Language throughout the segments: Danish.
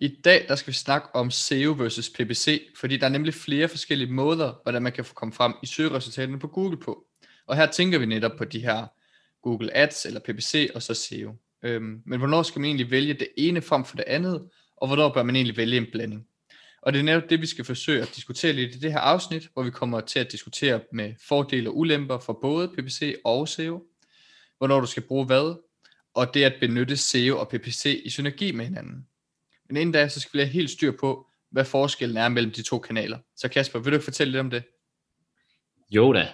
I dag der skal vi snakke om SEO versus PPC, fordi der er nemlig flere forskellige måder, hvordan man kan få komme frem i søgeresultaterne på Google på. Og her tænker vi netop på de her Google Ads eller PPC og så SEO. Øhm, men hvornår skal man egentlig vælge det ene frem for det andet, og hvornår bør man egentlig vælge en blanding? Og det er netop det, vi skal forsøge at diskutere lidt i det her afsnit, hvor vi kommer til at diskutere med fordele og ulemper for både PPC og SEO, hvornår du skal bruge hvad, og det at benytte SEO og PPC i synergi med hinanden. Men inden da, så skal vi have helt styr på, hvad forskellen er mellem de to kanaler. Så Kasper, vil du fortælle lidt om det? Jo da.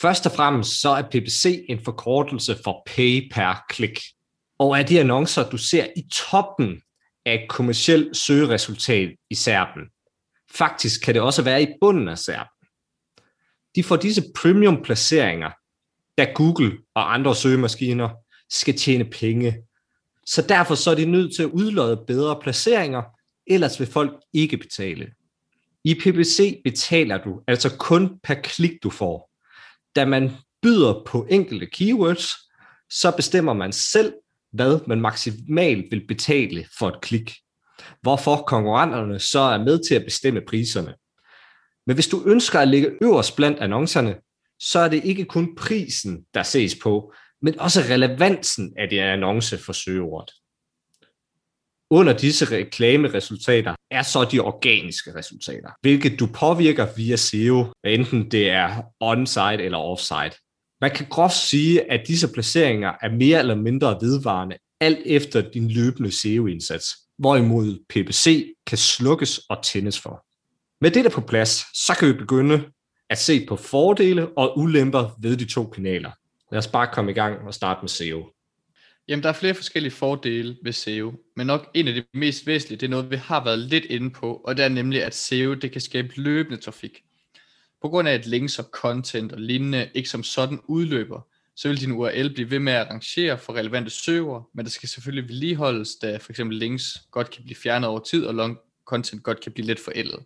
Først og fremmest så er PPC en forkortelse for pay per click. Og er de annoncer, du ser i toppen af et kommersielt søgeresultat i Serben. Faktisk kan det også være i bunden af Serben. De får disse premium placeringer, da Google og andre søgemaskiner skal tjene penge så derfor så er de nødt til at udløde bedre placeringer, ellers vil folk ikke betale. I PPC betaler du altså kun per klik, du får. Da man byder på enkelte keywords, så bestemmer man selv, hvad man maksimalt vil betale for et klik. Hvorfor konkurrenterne så er med til at bestemme priserne. Men hvis du ønsker at ligge øverst blandt annoncerne, så er det ikke kun prisen, der ses på, men også relevansen af det annonce for søgeordet. Under disse reklameresultater er så de organiske resultater, hvilket du påvirker via SEO, enten det er on-site eller off-site. Man kan groft sige, at disse placeringer er mere eller mindre vedvarende, alt efter din løbende SEO-indsats, hvorimod PPC kan slukkes og tændes for. Med dette på plads, så kan vi begynde at se på fordele og ulemper ved de to kanaler. Lad os bare komme i gang og starte med SEO. Jamen, der er flere forskellige fordele ved SEO, men nok en af de mest væsentlige, det er noget, vi har været lidt inde på, og det er nemlig, at SEO det kan skabe løbende trafik. På grund af, at links og content og lignende ikke som sådan udløber, så vil din URL blive ved med at rangere for relevante søger, men der skal selvfølgelig vedligeholdes, da for eksempel links godt kan blive fjernet over tid, og long content godt kan blive lidt forældet.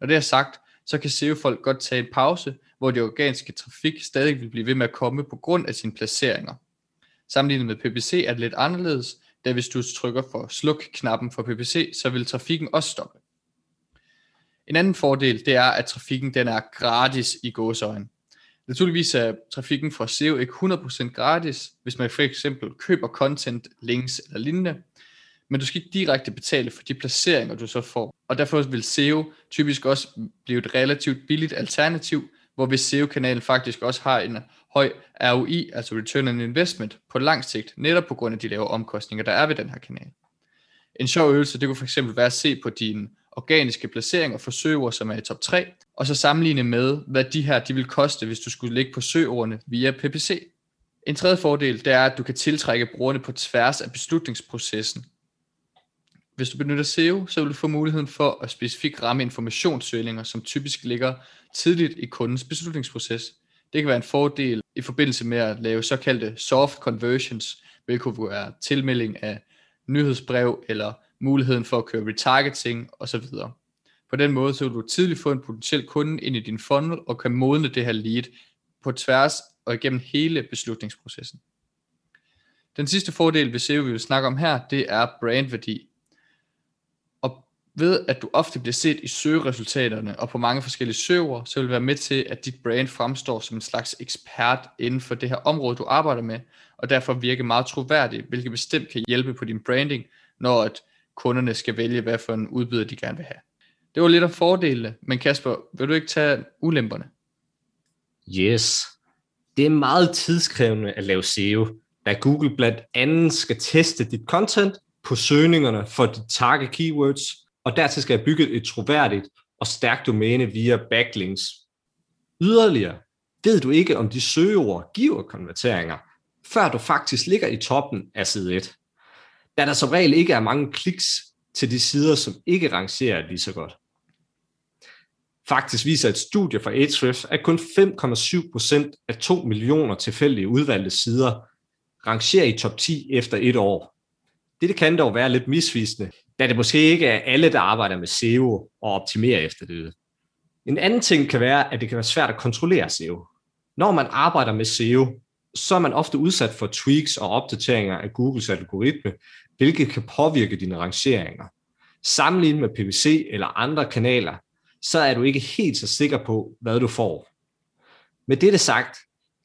Når det er sagt, så kan SEO-folk godt tage en pause, hvor det organiske trafik stadig vil blive ved med at komme på grund af sine placeringer. Sammenlignet med PPC er det lidt anderledes, da hvis du trykker for sluk-knappen for PPC, så vil trafikken også stoppe. En anden fordel, det er, at trafikken den er gratis i gåsøjne. Naturligvis er trafikken fra SEO ikke 100% gratis, hvis man for eksempel køber content, links eller lignende, men du skal ikke direkte betale for de placeringer, du så får. Og derfor vil SEO typisk også blive et relativt billigt alternativ, hvor hvis SEO-kanalen faktisk også har en høj ROI, altså Return on Investment, på lang sigt, netop på grund af de lave omkostninger, der er ved den her kanal. En sjov øvelse, det kunne for eksempel være at se på dine organiske placeringer for søgeord, som er i top 3, og så sammenligne med, hvad de her de vil koste, hvis du skulle ligge på søgeordene via PPC. En tredje fordel, det er, at du kan tiltrække brugerne på tværs af beslutningsprocessen, hvis du benytter SEO, så vil du få muligheden for at specifikt ramme informationssøgninger, som typisk ligger tidligt i kundens beslutningsproces. Det kan være en fordel i forbindelse med at lave såkaldte soft conversions, hvilket kunne være tilmelding af nyhedsbrev eller muligheden for at køre retargeting osv. På den måde så vil du tidligt få en potentiel kunde ind i din funnel og kan modne det her lead på tværs og igennem hele beslutningsprocessen. Den sidste fordel ved SEO, vi vil snakke om her, det er brandværdi ved at du ofte bliver set i søgeresultaterne og på mange forskellige søger, så vil det være med til, at dit brand fremstår som en slags ekspert inden for det her område, du arbejder med, og derfor virke meget troværdig, hvilket bestemt kan hjælpe på din branding, når at kunderne skal vælge, hvad for en udbyder de gerne vil have. Det var lidt af fordelene, men Kasper, vil du ikke tage ulemperne? Yes. Det er meget tidskrævende at lave SEO, da Google blandt andet skal teste dit content på søgningerne for dit target keywords, og dertil skal jeg bygge et troværdigt og stærkt domæne via backlinks. Yderligere ved du ikke, om de søgeord giver konverteringer, før du faktisk ligger i toppen af side 1. Da der som regel ikke er mange kliks til de sider, som ikke rangerer lige så godt. Faktisk viser et studie fra Ahrefs, at kun 5,7% af 2 millioner tilfældige udvalgte sider rangerer i top 10 efter et år. Det kan dog være lidt misvisende, da det måske ikke er alle, der arbejder med SEO og optimerer efter det. En anden ting kan være, at det kan være svært at kontrollere SEO. Når man arbejder med SEO, så er man ofte udsat for tweaks og opdateringer af Googles algoritme, hvilket kan påvirke dine rangeringer. Sammenlignet med PPC eller andre kanaler, så er du ikke helt så sikker på, hvad du får. Med dette sagt,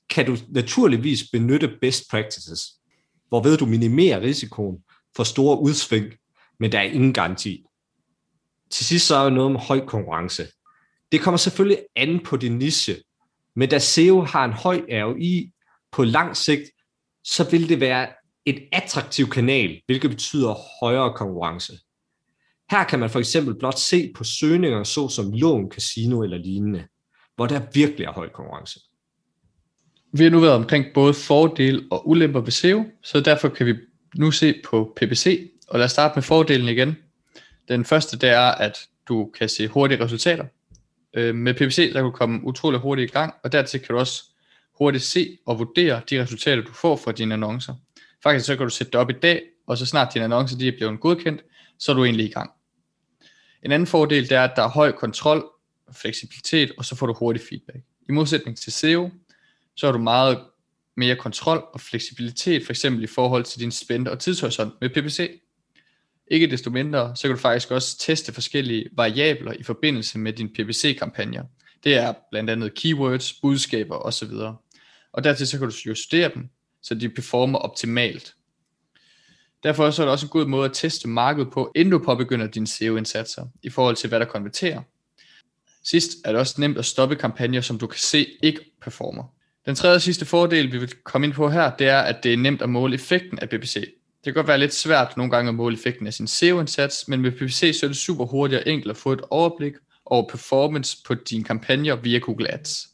kan du naturligvis benytte best practices, hvorved du minimerer risikoen for store udsving, men der er ingen garanti. Til sidst så er der noget med høj konkurrence. Det kommer selvfølgelig an på din niche, men da SEO har en høj ROI på lang sigt, så vil det være et attraktiv kanal, hvilket betyder højere konkurrence. Her kan man for eksempel blot se på søgninger såsom lån, casino eller lignende, hvor der virkelig er høj konkurrence. Vi har nu været omkring både fordele og ulemper ved SEO, så derfor kan vi nu se på PPC, og lad os starte med fordelen igen. Den første det er, at du kan se hurtige resultater. Øh, med PPC der kan du komme utrolig hurtigt i gang, og dertil kan du også hurtigt se og vurdere de resultater, du får fra dine annoncer. Faktisk så kan du sætte det op i dag, og så snart dine annoncer de er blevet godkendt, så er du egentlig i gang. En anden fordel det er, at der er høj kontrol, fleksibilitet, og så får du hurtig feedback. I modsætning til SEO, så har du meget mere kontrol og fleksibilitet, for eksempel i forhold til din spænd og tidshorisont med PPC. Ikke desto mindre, så kan du faktisk også teste forskellige variabler i forbindelse med din PPC-kampagner. Det er blandt andet keywords, budskaber osv. Og dertil så kan du justere dem, så de performer optimalt. Derfor så er det også en god måde at teste markedet på, inden du påbegynder dine SEO-indsatser, i forhold til hvad der konverterer. Sidst er det også nemt at stoppe kampagner, som du kan se ikke performer. Den tredje og sidste fordel, vi vil komme ind på her, det er, at det er nemt at måle effekten af PPC. Det kan godt være lidt svært nogle gange at måle effekten af sin SEO-indsats, men med PPC så er det super hurtigt og enkelt at få et overblik over performance på dine kampagner via Google Ads.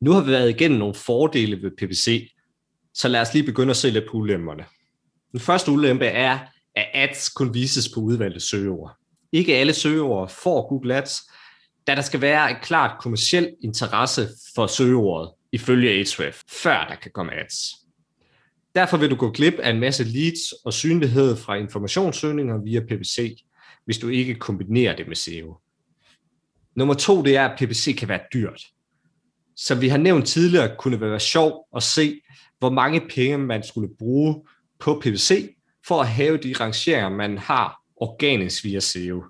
Nu har vi været igennem nogle fordele ved PPC, så lad os lige begynde at se lidt på ulemperne. Den første ulempe er, at ads kun vises på udvalgte søgeord. Ikke alle søgeord får Google Ads, da der skal være et klart kommersiel interesse for søgeordet, ifølge Ahrefs, før der kan komme ads. Derfor vil du gå glip af en masse leads og synlighed fra informationssøgninger via PPC, hvis du ikke kombinerer det med SEO. Nummer to, det er, at PPC kan være dyrt. Som vi har nævnt tidligere, kunne det være sjovt at se, hvor mange penge man skulle bruge på PPC for at have de rangeringer, man har organisk via SEO.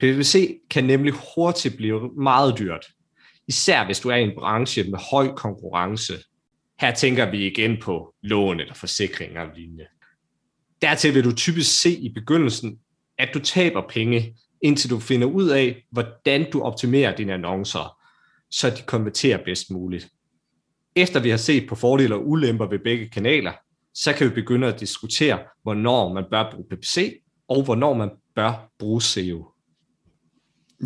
PPC kan nemlig hurtigt blive meget dyrt, især hvis du er i en branche med høj konkurrence. Her tænker vi igen på lån eller forsikringer og lignende. Dertil vil du typisk se i begyndelsen, at du taber penge, indtil du finder ud af, hvordan du optimerer dine annoncer, så de konverterer bedst muligt. Efter vi har set på fordele og ulemper ved begge kanaler, så kan vi begynde at diskutere, hvornår man bør bruge PPC, og hvornår man bør bruge SEO.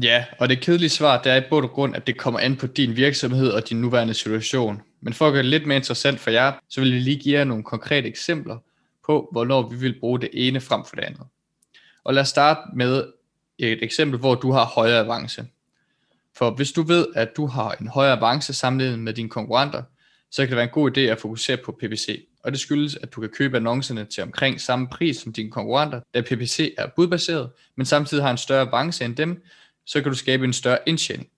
Ja, og det kedelige svar, det er i bund og grund, at det kommer an på din virksomhed og din nuværende situation. Men for at gøre det lidt mere interessant for jer, så vil jeg lige give jer nogle konkrete eksempler på, hvornår vi vil bruge det ene frem for det andet. Og lad os starte med et eksempel, hvor du har højere avance. For hvis du ved, at du har en højere avance sammenlignet med dine konkurrenter, så kan det være en god idé at fokusere på PPC. Og det skyldes, at du kan købe annoncerne til omkring samme pris som dine konkurrenter, da PPC er budbaseret, men samtidig har en større avance end dem, så kan du skabe en større indtjening.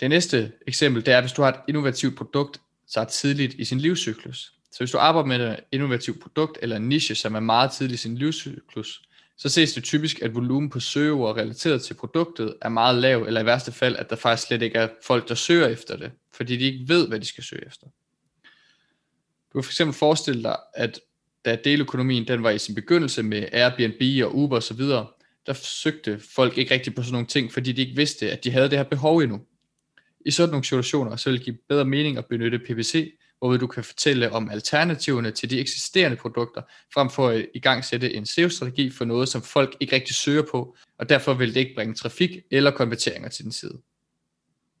Det næste eksempel, det er, hvis du har et innovativt produkt, så tidligt i sin livscyklus. Så hvis du arbejder med et innovativt produkt eller en niche, som er meget tidligt i sin livscyklus, så ses det typisk, at volumen på søgeord relateret til produktet er meget lav, eller i værste fald, at der faktisk slet ikke er folk, der søger efter det, fordi de ikke ved, hvad de skal søge efter. Du kan fx forestille dig, at da deløkonomien den var i sin begyndelse med Airbnb og Uber osv., der søgte folk ikke rigtig på sådan nogle ting, fordi de ikke vidste, at de havde det her behov endnu. I sådan nogle situationer, så vil det give bedre mening at benytte PPC, hvor du kan fortælle om alternativerne til de eksisterende produkter, frem for at i gang sætte en SEO-strategi for noget, som folk ikke rigtig søger på, og derfor vil det ikke bringe trafik eller konverteringer til din side.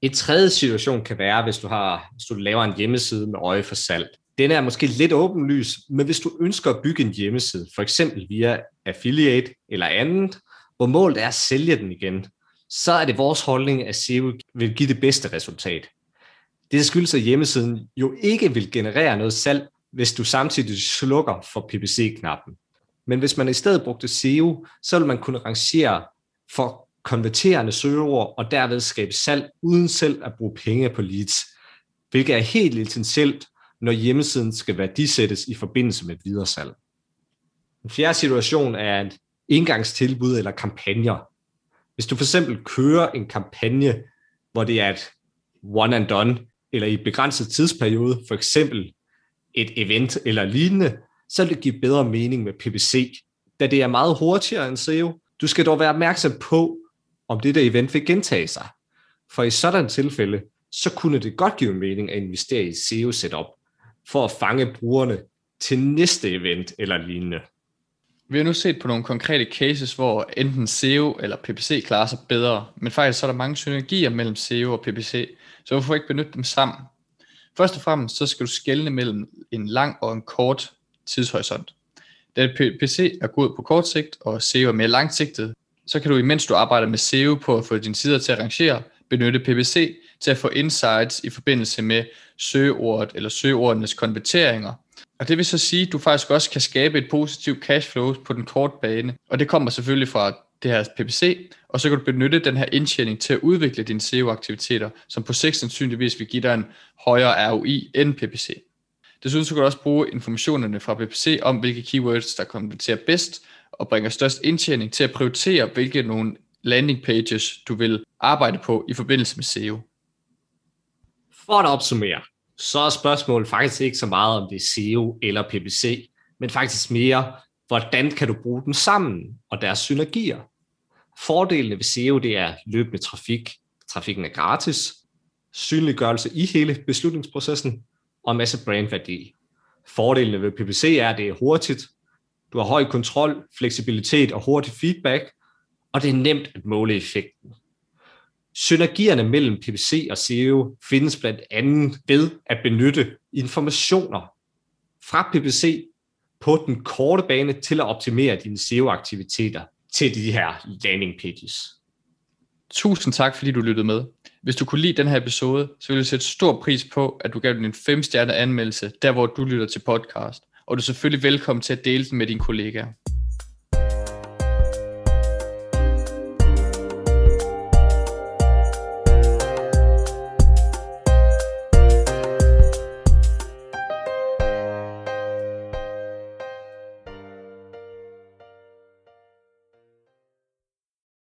Et tredje situation kan være, hvis du, har, hvis du laver en hjemmeside med øje for salg. Den er måske lidt åbenlys, men hvis du ønsker at bygge en hjemmeside, for eksempel via affiliate eller andet, hvor målet er at sælge den igen, så er det vores holdning, at SEO vil give det bedste resultat. Det skyldes, at hjemmesiden jo ikke vil generere noget salg, hvis du samtidig slukker for PPC-knappen. Men hvis man i stedet brugte SEO, så vil man kunne rangere for konverterende søgeord og derved skabe salg uden selv at bruge penge på leads, hvilket er helt essentielt, når hjemmesiden skal værdisættes i forbindelse med videre salg. En fjerde situation er et indgangstilbud eller kampagner. Hvis du for eksempel kører en kampagne, hvor det er et one and done, eller i et begrænset tidsperiode, for eksempel et event eller lignende, så vil det give bedre mening med PPC, da det er meget hurtigere end SEO. Du skal dog være opmærksom på, om det der event vil gentage sig. For i sådan tilfælde, så kunne det godt give mening at investere i SEO-setup, for at fange brugerne til næste event eller lignende. Vi har nu set på nogle konkrete cases, hvor enten SEO eller PPC klarer sig bedre, men faktisk så er der mange synergier mellem SEO og PPC, så hvorfor ikke benytte dem sammen? Først og fremmest så skal du skelne mellem en lang og en kort tidshorisont. Da PPC er god på kort sigt, og SEO er mere langsigtet, så kan du, imens du arbejder med SEO på at få dine sider til at rangere, benytte PPC til at få insights i forbindelse med søgeordet eller søgeordenes konverteringer. Og det vil så sige, at du faktisk også kan skabe et positivt cashflow på den korte bane. Og det kommer selvfølgelig fra det her PPC, og så kan du benytte den her indtjening til at udvikle dine SEO-aktiviteter, som på sigt sandsynligvis vil give dig en højere ROI end PPC. Desuden så kan du også bruge informationerne fra PPC om, hvilke keywords, der konverterer bedst og bringer størst indtjening til at prioritere, hvilke nogle landing pages, du vil arbejde på i forbindelse med SEO. For at opsummere, så er spørgsmålet faktisk ikke så meget, om det er SEO eller PPC, men faktisk mere, hvordan kan du bruge dem sammen og deres synergier. Fordelene ved SEO det er løbende trafik, trafikken er gratis, synliggørelse i hele beslutningsprocessen og masse brandværdi. Fordelene ved PPC er, at det er hurtigt, du har høj kontrol, fleksibilitet og hurtig feedback, og det er nemt at måle effekten. Synergierne mellem PPC og SEO findes blandt andet ved at benytte informationer fra PPC på den korte bane til at optimere dine SEO-aktiviteter til de her landing pages. Tusind tak, fordi du lyttede med. Hvis du kunne lide den her episode, så vil jeg sætte stor pris på, at du gav den en 5 anmeldelse, der hvor du lytter til podcast. Og du er selvfølgelig velkommen til at dele den med dine kollegaer.